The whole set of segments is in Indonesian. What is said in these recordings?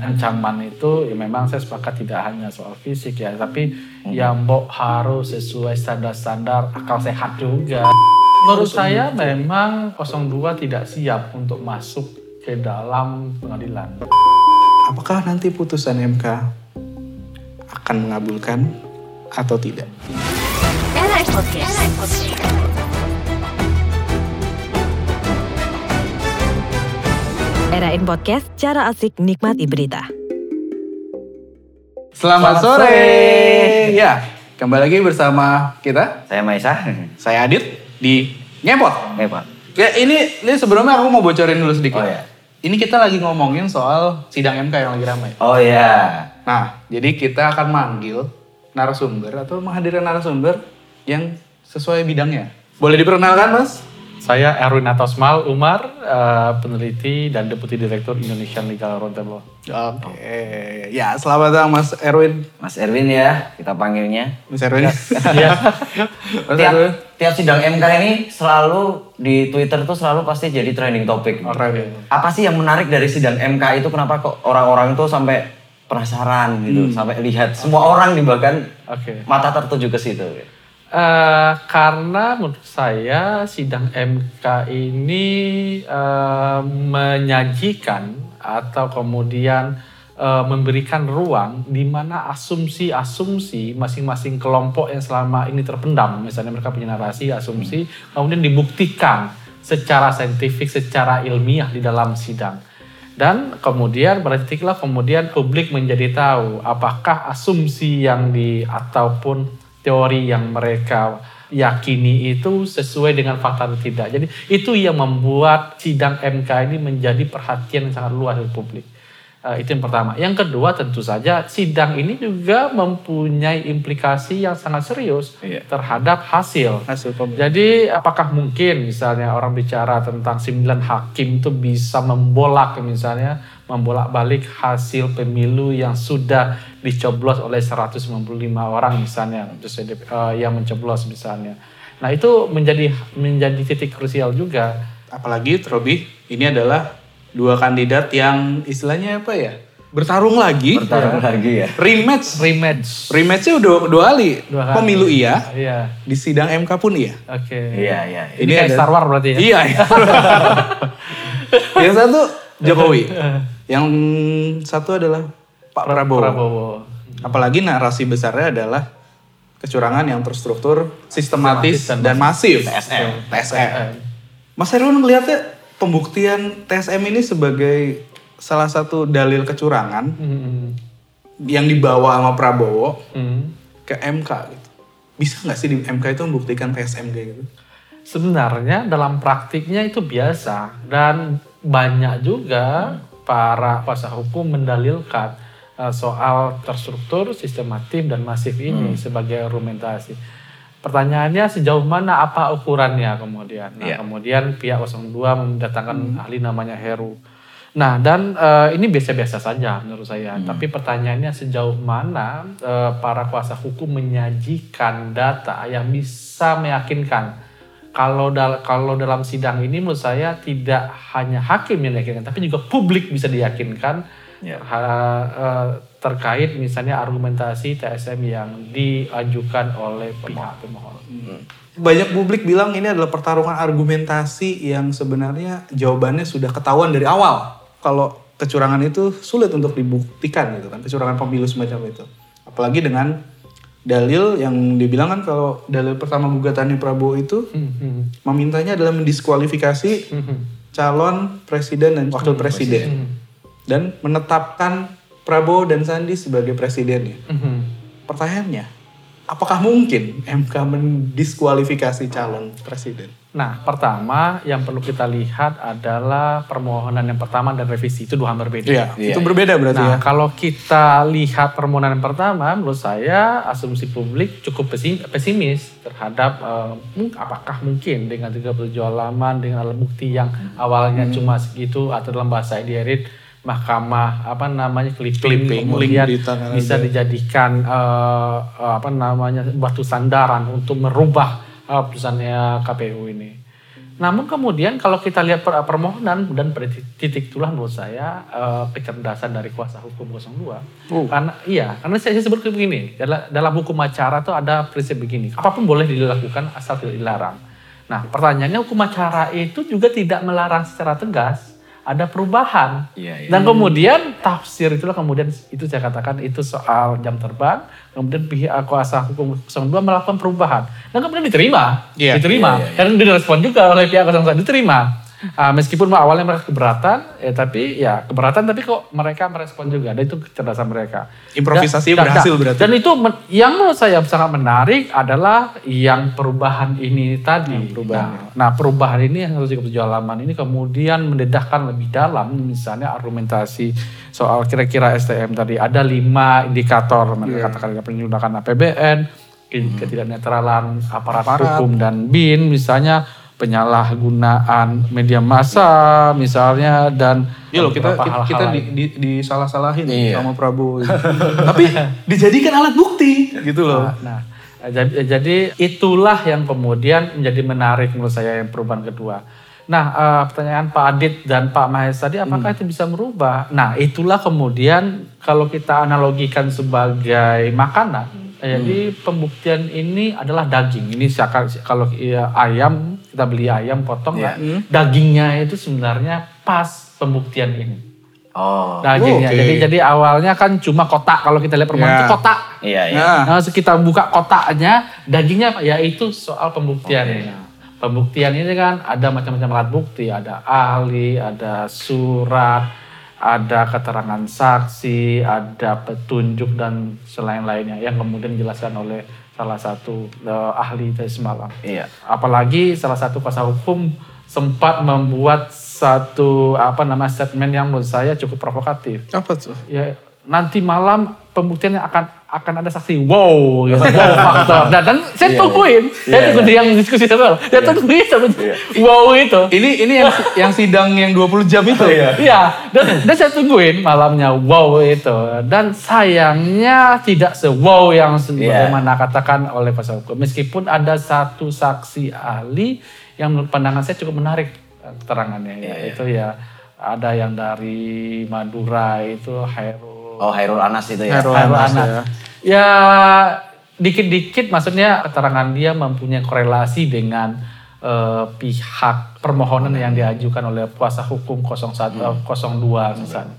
ancaman itu ya memang saya sepakat tidak hanya soal fisik ya, tapi ya mbok harus sesuai standar-standar akal sehat juga. Menurut saya memang 02 tidak siap untuk masuk ke dalam pengadilan. Apakah nanti putusan MK akan mengabulkan atau tidak? Podcast. Erain Podcast, cara asik nikmati berita. Selamat, Selamat sore. sore. Ya, kembali lagi bersama kita. Saya Maisa. Saya Adit di Ngepot. Pak. Ya, ini ini sebelumnya aku mau bocorin dulu sedikit. Oh, ya. Ini kita lagi ngomongin soal sidang MK yang lagi ramai. Oh iya. Nah, jadi kita akan manggil narasumber atau menghadirkan narasumber yang sesuai bidangnya. Boleh diperkenalkan, Mas? Saya Erwin Atosmal Umar, eh, peneliti dan Deputi Direktur Indonesian Legal Roundtable. Oke. Ya, selamat datang Mas Erwin. Mas Erwin ya, kita panggilnya. Mas Erwin. Iya. Mas Tiap, Erwin. tiap sidang MK ini selalu di Twitter tuh selalu pasti jadi trending topik. Oke. Apa sih yang menarik dari sidang MK itu? Kenapa kok orang-orang tuh sampai penasaran gitu, sampai lihat semua orang nih bahkan Oke. mata tertuju ke situ. Eh, karena menurut saya sidang MK ini eh, menyajikan atau kemudian eh, memberikan ruang di mana asumsi-asumsi masing-masing kelompok yang selama ini terpendam, misalnya mereka punya narasi, asumsi, kemudian dibuktikan secara saintifik, secara ilmiah di dalam sidang. Dan kemudian titiklah kemudian publik menjadi tahu apakah asumsi yang di ataupun teori yang mereka yakini itu sesuai dengan fakta atau tidak. Jadi itu yang membuat sidang MK ini menjadi perhatian yang sangat luas dari publik. Eh, itu yang pertama. Yang kedua tentu saja sidang ini juga mempunyai implikasi yang sangat serius Iya. terhadap hasil. Hasil pemilu. Jadi apakah mungkin misalnya orang bicara tentang 9 hakim itu bisa membolak misalnya membolak balik hasil pemilu yang sudah dicoblos oleh 195 orang misalnya eh, yang mencoblos misalnya. Nah itu menjadi menjadi titik krusial juga. Apalagi terlebih ini adalah dua kandidat yang istilahnya apa ya? Bertarung lagi. Bertarung lagi ya. Rematch. Rematch. Rematchnya udah dua kali. Dua kali. Pemilu iya, Iya. di sidang MK pun iya. Oke. Iya, iya. Ini, Ini kayak ada- Star Wars berarti ya? Iya. iya. yang satu Jokowi. Yang satu adalah Pak Prabowo. Prabowo. Apalagi narasi besarnya adalah kecurangan yang terstruktur, sistematis, Sistematis dan masif. TSM. TSM. Mas Erwin ngelihatnya pembuktian TSM ini sebagai salah satu dalil kecurangan Hmm. yang dibawa sama Prabowo Hmm. ke MK gitu. Bisa nggak sih di MK itu membuktikan TSM kayak gitu? Sebenarnya dalam praktiknya itu biasa dan banyak juga para kuasa hukum mendalilkan uh, soal terstruktur, sistematif dan masif ini sebagai argumentasi. Pertanyaannya sejauh mana apa ukurannya kemudian? Nah, Iya. kemudian pihak 02 mendatangkan ahli namanya Heru. Nah, dan eh, ini biasa-biasa saja menurut saya. Tapi pertanyaannya sejauh mana eh, para kuasa hukum menyajikan data yang bisa meyakinkan kalau dal kalau dalam sidang ini menurut saya tidak hanya hakim yang diyakinkan, tapi juga publik bisa diyakinkan Ya. ha- eh, terkait misalnya argumentasi TSM yang diajukan oleh pihak pemohon. Banyak publik bilang ini adalah pertarungan argumentasi yang sebenarnya jawabannya sudah ketahuan dari awal. Kalau kecurangan itu sulit untuk dibuktikan gitu kan, kecurangan pemilu semacam itu. Apalagi dengan dalil yang dibilang kan kalau dalil pertama gugatannya Prabowo itu Hmm, hmm, memintanya adalah mendiskualifikasi hmm, hmm. calon presiden dan wakil presiden dan menetapkan Prabowo dan Sandi sebagai presidennya. Mhm. Pertanyaannya, apakah mungkin MK mendiskualifikasi calon presiden? Nah, pertama yang perlu kita lihat adalah permohonan yang pertama dan revisi itu dua hal berbeda. Iya, Iya, itu iya. berbeda berarti Nah, ya. kalau kita lihat permohonan yang pertama, menurut saya asumsi publik cukup pesim- pesimis terhadap eh, mung- apakah mungkin dengan 37 halaman dengan alat bukti yang awalnya Hmm. cuma segitu atau dalam bahasa Ediarit mahkamah apa namanya clipping, Clipping, kemudian di bisa ada. dijadikan eh, apa namanya batu sandaran untuk merubah eh, putusannya KPU ini. Namun kemudian kalau kita lihat per- permohonan dan pada titik itulah menurut saya eh, kecerdasan dari kuasa hukum 02. Karena iya, karena saya, saya sebut begini, dalam, dalam hukum acara itu ada prinsip begini, apa pun boleh dilakukan asal tidak dilarang. Nah, pertanyaannya hukum acara itu juga tidak melarang secara tegas, ada perubahan. Iya, iya. Dan kemudian tafsir itulah kemudian itu saya katakan itu soal jam terbang, kemudian pihak kuasa hukum 02 melakukan perubahan. Dan kemudian diterima, Iya, diterima. iya, iya. Dan direspon juga oleh pihak 01 diterima. Ah, meskipun awalnya mereka keberatan, eh, tapi ya keberatan tapi kok mereka merespon juga. Dan itu kecerdasan mereka. Improvisasinya Dan- berhasil dan- berarti. Dan itu yang menurut saya sangat menarik adalah yang perubahan ini tadi. perubahan. Nah, nah, perubahan ini yang harus halaman ini kemudian mendedahkan lebih dalam misalnya argumentasi soal kira-kira STM tadi ada lima indikator mereka katakan penyudakan APBN, ke- ketidaknetralan aparat, hukum dan BIN misalnya penyalahgunaan media massa misalnya dan Iya loh kita kita, kita di, di, disalah-salahin Iya. sama Prabowo. Tapi dijadikan alat bukti gitu loh. Nah, nah, jadi, itulah yang kemudian menjadi menarik menurut saya yang perubahan kedua. Nah, eh, pertanyaan Pak Adit dan Pak Mahes tadi, apakah itu bisa merubah? Nah, itulah kemudian kalau kita analogikan sebagai makanan, jadi pembuktian ini adalah daging. Ini kalau iya, ayam kita beli ayam potong, Iya. lah, dagingnya itu sebenarnya pas pembuktian ini. Oh. Dagingnya. Oke. Jadi jadi awalnya kan cuma kotak kalau kita lihat permohonan Ya. itu kotak. Iya, iya. Nah, Nah, terus kita buka kotaknya, dagingnya apa? yaitu soal pembuktian. Oke. Pembuktian ini kan ada macam-macam alat bukti, ada ahli, ada surat, ada keterangan saksi, ada petunjuk dan selain lainnya yang kemudian dijelaskan oleh salah satu eh, ahli tadi semalam. Iya. Apalagi salah satu kuasa hukum sempat membuat satu apa nama statement yang menurut saya cukup provokatif apa tuh? ya nanti malam pembuktiannya akan akan ada saksi. Wow gitu. Wow faktor. Dan, dan saya Iya, tungguin saya iya, tunggu yang diskusi sama saya tungguin sampai wow itu Ini ini yang yang sidang yang 20 jam itu. Iya, dan, dan saya tungguin malamnya. Wow itu. Dan sayangnya tidak se-wow yang sebagaimana katakan oleh kuasa hukum. Meskipun ada satu saksi ahli yang menurut pandangan saya cukup menarik keterangannya. ya. Iya, Itu ya ada yang dari Madura itu Hairul Oh, Hairul Anas itu ya. Hairul Hairul Anas, Anas. ya. Ya dikit-dikit maksudnya keterangan dia mempunyai korelasi dengan eh, pihak permohonan yang diajukan oleh kuasa hukum 01 eh, 02 misalnya.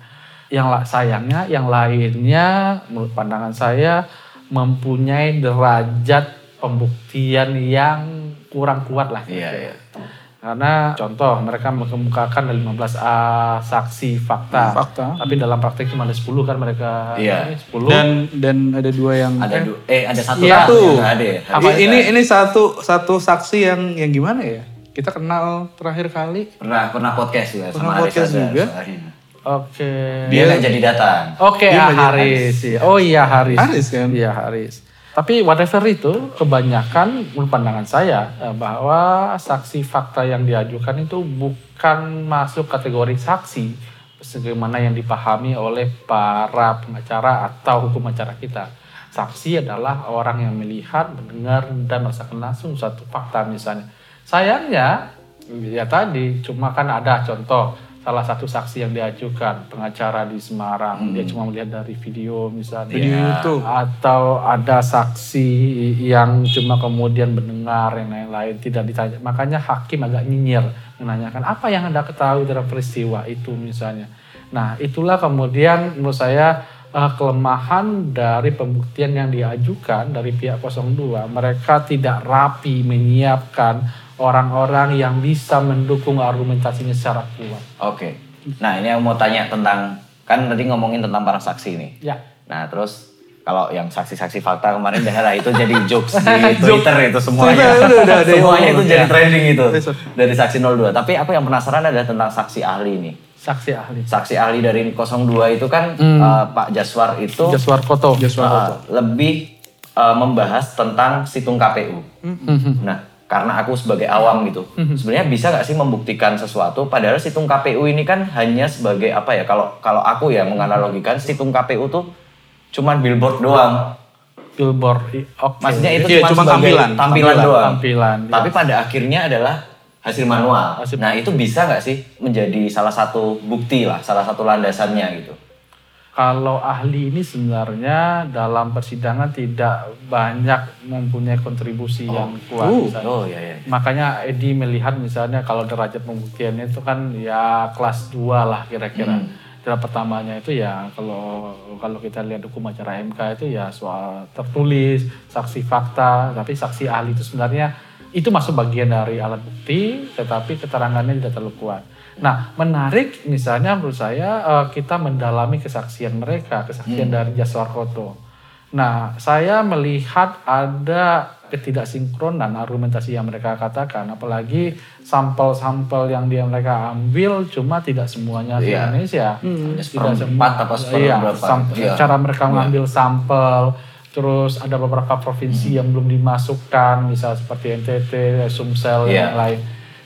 Yang la- sayangnya yang lainnya menurut pandangan saya mempunyai derajat pembuktian yang kurang kuat lah. Iya, iya. Karena contoh mereka mengemukakan ada 15 A saksi fakta. Fakta. Tapi dalam praktek cuma ada 10 kan mereka Iya. ini 10. Dan dan ada dua yang Ada du- eh ada satu Iya. satu ada ya. Apa ini ini satu satu saksi yang yang gimana ya? Kita kenal terakhir kali. pernah pernah podcast juga Pernah sama Aris podcast ada juga. soalnya. Oke. Dia nggak jadi datang. Oke, Dia ah, Haris. Iya. Oh iya Haris. Haris kan? Iya Haris. Tapi whatever itu, kebanyakan menurut pandangan saya eh, bahwa saksi fakta yang diajukan itu bukan masuk kategori saksi sebagaimana yang dipahami oleh para pengacara atau hukum acara kita. Saksi adalah orang yang melihat, mendengar, dan merasakan langsung suatu fakta misalnya. Sayangnya, ya tadi, cuma kan ada contoh salah satu saksi yang diajukan pengacara di Semarang. Dia cuma melihat dari video misalnya. Video YouTube. atau ada saksi yang cuma kemudian mendengar yang lain-lain tidak ditanya. Makanya hakim agak nyinyir menanyakan apa yang anda ketahui dalam peristiwa itu? misalnya. Nah itulah kemudian menurut saya eh, kelemahan dari pembuktian yang diajukan dari pihak 02 mereka tidak rapi menyiapkan orang-orang yang bisa mendukung argumentasinya secara kuat Oke. Nah ini yang mau tanya tentang kan tadi ngomongin tentang para saksi nih. ya Nah terus kalau yang saksi-saksi fakta kemarin daerah itu jadi jokes di Twitter itu semuanya. Semuanya itu jadi trending itu dari saksi 02. Tapi aku yang penasaran adalah tentang saksi ahli nih. saksi ahli Saksi ahli dari 02 itu kan Hmm. eh, Pak Jaswar itu Jaswar Koto eh, lebih eh, membahas tentang situng KPU. Hmm. Nah, karena aku sebagai awam gitu, sebenarnya bisa nggak sih membuktikan sesuatu? Padahal situng KPU ini kan hanya sebagai apa ya? Kalau kalau aku ya menganalogikan situng KPU tuh cuman billboard doang. billboard oke Maksudnya itu Iya, cuma sebagai tampilan. tampilan, doang. tampilan ya. Tapi pada akhirnya adalah hasil manual. Hasil- Nah itu bisa nggak sih menjadi salah satu bukti lah, salah satu landasannya gitu? Kalau ahli ini sebenarnya dalam persidangan tidak banyak mempunyai kontribusi yang kuat. Uh, misalnya. Oh iya iya. Makanya Edi melihat misalnya kalau derajat pembuktiannya itu kan ya kelas 2 lah kira-kira. Dalam pertamanya itu ya kalau kalau kita lihat hukum acara MK itu ya soal tertulis, saksi fakta, tapi saksi ahli itu sebenarnya itu masuk bagian dari alat bukti, tetapi keterangannya tidak terlalu kuat. Nah, menarik misalnya menurut saya eh, kita mendalami kesaksian mereka, kesaksian dari Jaswarkoto. Nah, saya melihat ada ketidaksinkronan argumentasi yang mereka katakan, apalagi sampel-sampel yang dia mereka ambil cuma tidak semuanya di Iya. Indonesia. Hanya Tidak apa Iya, sam- gitu. Iya. cara mereka mengambil sampel, terus ada beberapa provinsi yang belum dimasukkan, misal seperti NTT, Sumsel, dan Iya.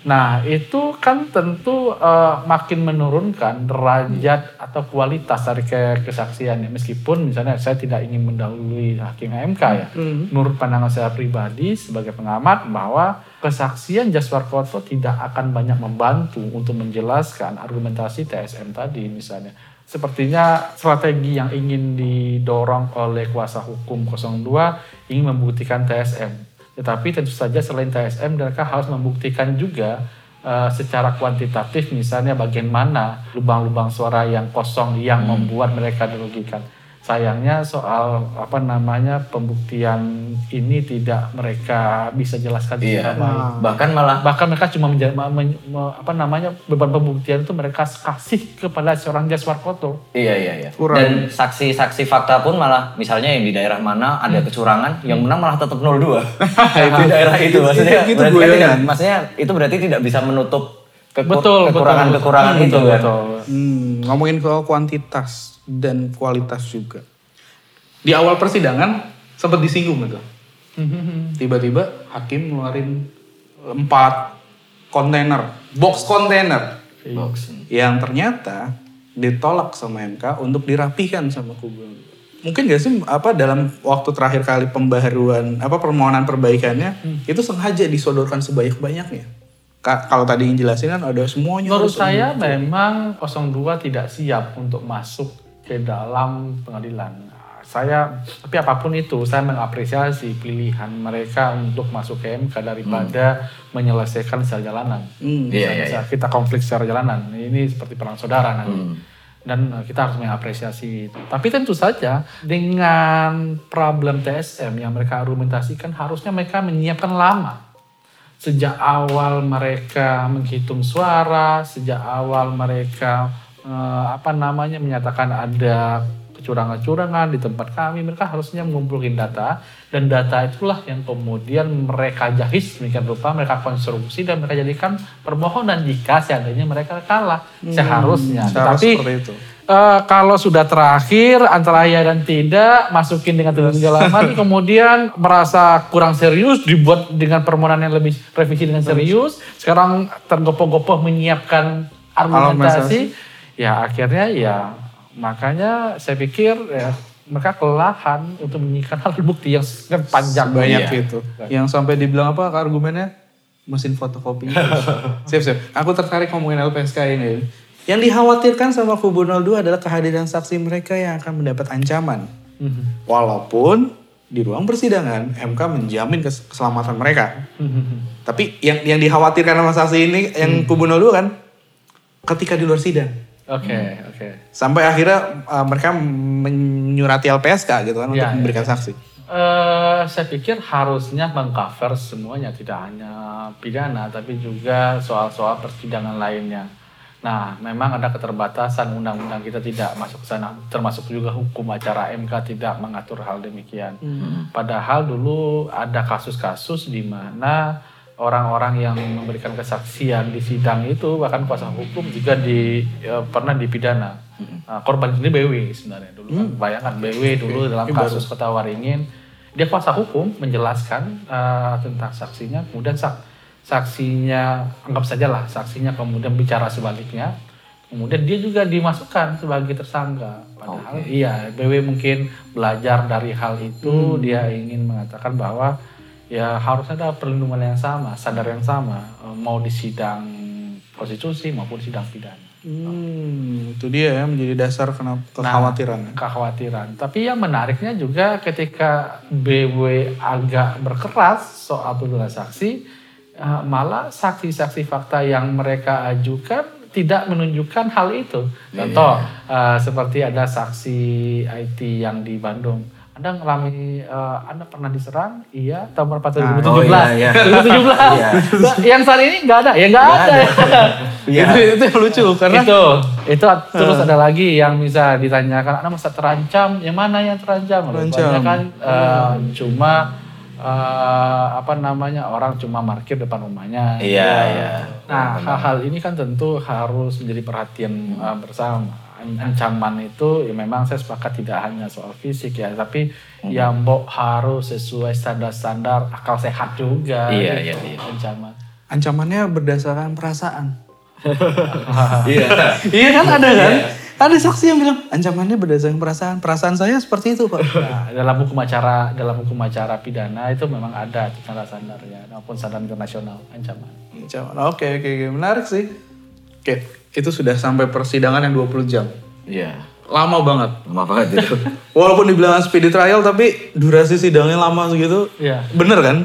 Nah, itu kan tentu eh, makin menurunkan derajat atau kualitas dari ke kesaksiannya. Meskipun misalnya saya tidak ingin mendahului hakim MK ya. Menurut pandangan saya pribadi sebagai pengamat bahwa kesaksian Jaswarkoto tidak akan banyak membantu untuk menjelaskan argumentasi TSM tadi misalnya. Sepertinya strategi yang ingin didorong oleh kuasa hukum 02 ingin membuktikan TSM. Tetapi tentu saja selain TSM mereka harus membuktikan juga eh, secara kuantitatif misalnya bagian mana lubang-lubang suara yang kosong yang membuat mereka dirugikan. Sayangnya soal apa namanya pembuktian ini tidak mereka bisa jelaskan Iya. secara baik. Bahkan malah Bahkan mereka cuma menja- men- me- apa namanya beban pembuktian itu mereka kasih kepada seorang Jaswarkoto. Iya iya iya. Kurang. Dan saksi-saksi fakta pun malah misalnya yang di daerah mana ada Hmm. kecurangan, yang menang malah tetap 02 di daerah itu. Maksudnya Itu berarti kan guyonan. tidak, maksudnya itu berarti tidak bisa menutup kekur- Betul, betul. kekurangan-kekurangan Betul, itu kan. betul. Hmm, ngomongin soal kuantitas dan kualitas juga. Di awal persidangan sempat disinggung gitu. Tiba-tiba hakim ngeluarin empat kontainer, box kontainer Box. yang ternyata ditolak sama MK untuk dirapikan sama kubu. Mungkin gak sih apa dalam waktu terakhir kali pembaharuan apa permohonan perbaikannya itu sengaja disodorkan sebanyak-banyaknya. Ka- kalau tadi yang jelasin kan ada semuanya. Menurut saya memang 02 tidak siap untuk masuk ke dalam pengadilan. Saya, tapi apa pun itu, saya mengapresiasi pilihan mereka untuk masuk ke MK daripada menyelesaikan secara jalanan. Hmm. Iya, iya, Misalnya kita konflik secara jalanan, ini seperti perang saudara nanti. Dan eh, kita harus mengapresiasi itu. Tapi tentu saja dengan problem TSM yang mereka argumentasikan harusnya mereka menyiapkan lama sejak awal mereka menghitung suara, sejak awal mereka eh, apa namanya menyatakan ada kecurangan-curangan di tempat kami, mereka harusnya mengumpulkan data dan data itulah yang kemudian mereka jahit sedemikian rupa, mereka konstruksi dan mereka jadikan permohonan jika seandainya mereka kalah. Seharusnya. Cara Tetapi itu. Eh, kalau sudah terakhir antara ya dan tidak masukin dengan pendalaman kemudian merasa kurang serius dibuat dengan permohonan yang lebih revisi dengan serius sekarang tergopoh-gopoh menyiapkan argumentasi. ya akhirnya ya makanya saya pikir ya, mereka kelelahan untuk menyiapkan alat bukti yang panjang banyak Iya. itu. Yang sampai dibilang apa argumennya? Mesin fotokopi. siap, siap. Aku tertarik ngomongin LPSK ini. Yang dikhawatirkan sama kubu 02 adalah kehadiran saksi mereka yang akan mendapat ancaman. Mhm. Walaupun di ruang persidangan MK menjamin kes- keselamatan mereka. Tapi yang yang dikhawatirkan sama saksi ini yang kubu 02 kan ketika di luar sidang. Oke, oke. Sampai akhirnya uh, mereka menyurati LPSK gitu kan Iya, untuk iya, memberikan iya. saksi. Eh, saya pikir harusnya mengcover semuanya, tidak hanya pidana, tapi juga soal-soal persidangan lainnya. Nah, memang ada keterbatasan undang-undang kita tidak masuk ke sana, termasuk juga hukum acara MK tidak mengatur hal demikian. Padahal dulu ada kasus-kasus di mana orang-orang yang memberikan kesaksian di sidang itu bahkan kuasa hukum juga di eh, pernah dipidana. Nah, korban ini BW sebenarnya dulu kan. Bayangkan BW dulu dalam kasus Kota Waringin dia kuasa hukum menjelaskan eh, tentang saksinya kemudian sak- saksinya anggap saja lah saksinya kemudian bicara sebaliknya. Kemudian dia juga dimasukkan sebagai tersangka. Padahal iya BW mungkin belajar dari hal itu. Dia ingin mengatakan bahwa ya harus ada perlindungan yang sama, sadar yang sama, eh, mau di sidang konstitusi maupun sidang pidana. Hmm, itu dia ya menjadi dasar kenapa Nah, kekhawatiran. kekhawatiran. Tapi yang menariknya juga ketika BW agak berkeras soal tuntutan saksi, eh, malah saksi-saksi fakta yang mereka ajukan tidak menunjukkan hal itu. Contoh, eh, seperti ada saksi IT yang di Bandung. Anda ngalami, eh, Anda pernah diserang? Iya, tahun berapa? 2017. oh iya, iya. 2017. Iya. yang saat ini nggak ada, ya nggak ada. Iya. Itu, itu yang lucu karena itu itu terus ada lagi yang bisa ditanyakan anda masa terancam yang mana yang terancam Terancam. Banyak kan eh, cuma eh, apa namanya orang cuma parkir depan rumahnya Iya, Ya. iya. nah hal-hal ini kan tentu harus menjadi perhatian eh, bersama ancaman itu ya memang saya sepakat tidak hanya soal fisik ya tapi yang mbok harus sesuai standar-standar akal sehat juga Iya, gitu, iya, iya. ancaman ancamannya berdasarkan perasaan. Iya. iya kan ada kan? Ada saksi yang bilang ancamannya berdasarkan perasaan. Perasaan saya seperti itu pak. Nah, dalam hukum acara dalam hukum acara pidana itu memang ada standar-standarnya maupun standar internasional ancaman. Ancaman. Oke oke oke menarik sih. Oke itu sudah sampai persidangan yang 20 jam. Iya. Lama banget. Lama banget itu. Walaupun dibilang speedy trial tapi durasi sidangnya lama segitu. Iya. Bener kan?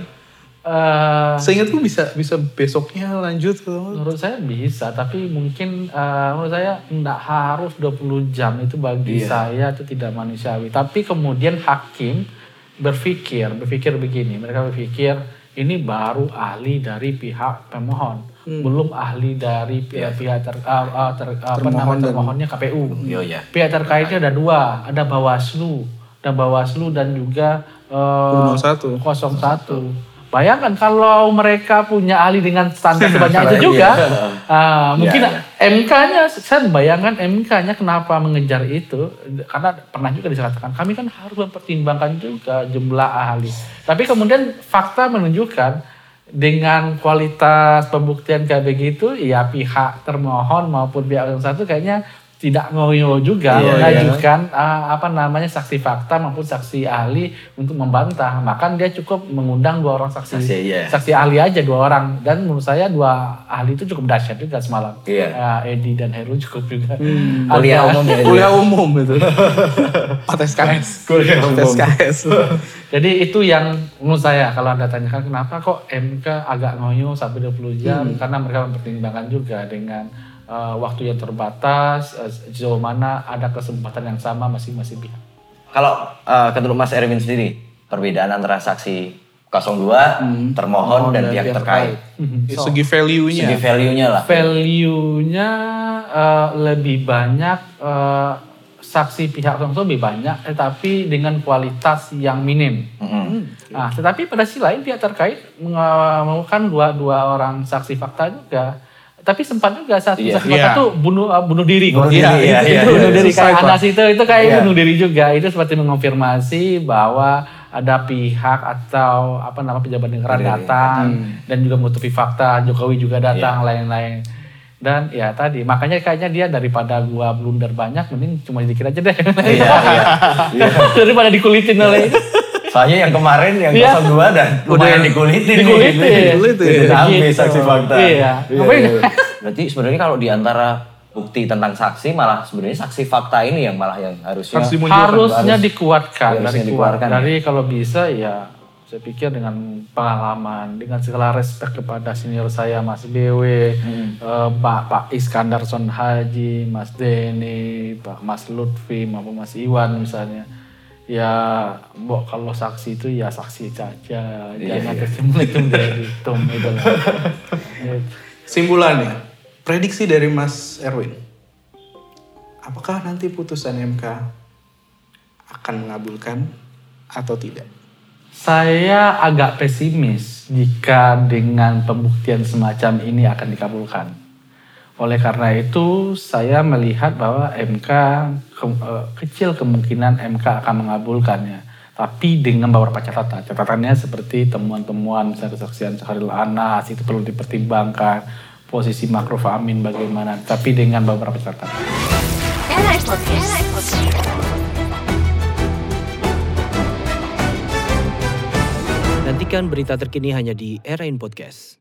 Eh, Seingatku bisa bisa besoknya lanjut menurut saya bisa, tapi mungkin eh, menurut saya tidak harus 20 jam itu bagi saya itu tidak manusiawi. Tapi kemudian hakim berpikir, berpikir begini, mereka berpikir ini baru ahli dari pihak pemohon, belum ahli dari pihak, pihak ter, eh, ter- apa namanya termohonnya KPU. Iya, iya. Pihak terkaitnya ada dua, ada Bawaslu, dan Bawaslu dan juga eh, 01. 01. Bayangkan kalau mereka punya ahli dengan standar sebanyak itu Iya. juga, ah, mungkin Iya, MK-nya, saya bayangkan MK-nya kenapa mengejar itu, karena pernah juga dikatakan kami kan harus mempertimbangkan juga jumlah ahli. Tapi kemudian fakta menunjukkan dengan kualitas pembuktian kayak begitu, ya pihak termohon maupun pihak yang satu kayaknya tidak ngoyo juga Iya, mengajukan ah, apa namanya saksi fakta maupun saksi ahli untuk membantah. Maka dia cukup mengundang dua orang saksi Saksi, iya. saksi ahli aja dua orang dan menurut saya dua ahli itu cukup dahsyat juga semalam. Iya. Ah, Edi dan Heru cukup juga. Kuliah Ada- umum ya. kuliah umum itu. PTSKS. Kuliah umum. PTSKS. Jadi itu yang menurut saya kalau Anda tanyakan kenapa kok MK agak ngoyo sampai 20 jam karena mereka mempertimbangkan juga dengan eh, waktu yang terbatas eh, sejauh mana ada kesempatan yang sama masing-masing pihak. Kalau eh, menurut Mas Erwin sendiri, perbedaan antara saksi 02, termohon dan pihak terkait. Segi value-nya. Segi value-nya lah. Value-nya eh, lebih banyak eh, saksi pihak tertentu lebih banyak, tetapi dengan kualitas yang minim. Mm-mm. Nah, tetapi pada sisi lain pihak terkait mengemukakan dua dua orang saksi fakta juga. Tapi sempat juga Iya. saksi fakta Iya. tuh bunuh uh, bunuh diri. Bunuh kok. diri, Iya, iya, itu iya, bunuh iya. diri kayak. Anas itu itu kayak Iya. bunuh diri juga. Itu seperti mengonfirmasi bahwa ada pihak atau apa nama pejabat negara Iya, iya. datang dan juga menutupi fakta Jokowi juga datang lain-lain. Dan ya tadi makanya kayaknya dia daripada gua blunder banyak mending cuma dikit aja deh. Iya, iya. Iya. daripada dikulitin oleh itu. Soalnya yang kemarin yang Iya. 02 dan lumayan dikulitin. nih. Dikulitin. Dikulitin. Dikulitin habis Gitu. saksi fakta. Iya. Ngapain? iya. Berarti sebenarnya kalau di antara bukti tentang saksi malah sebenarnya saksi fakta ini yang malah yang harusnya harusnya Harus- dikuatkan harusnya dari dikuatkan, ya. dari kalau bisa ya saya pikir dengan pengalaman dengan segala respect kepada senior saya Mas BW Hmm. eh, Pak Pak Iskandar Son Haji Mas Denny Pak Mas Lutfi maupun Mas Iwan misalnya ya mbok kalau saksi itu ya saksi saja Iya, jangan iya. dari tom itu lah. Gitu. Simpulannya, prediksi dari Mas Erwin. Apakah nanti putusan MK akan mengabulkan atau tidak? Saya agak pesimis jika dengan pembuktian semacam ini akan dikabulkan. Oleh karena itu, saya melihat bahwa MK ke- eh, kecil kemungkinan MK akan mengabulkannya. Tapi dengan beberapa catatan. Catatannya seperti temuan-temuan misalnya kesaksian Syahril Anas itu perlu dipertimbangkan. Posisi Makruf Amin bagaimana. Tapi dengan beberapa catatan. Nantikan berita terkini hanya di Era in Podcast.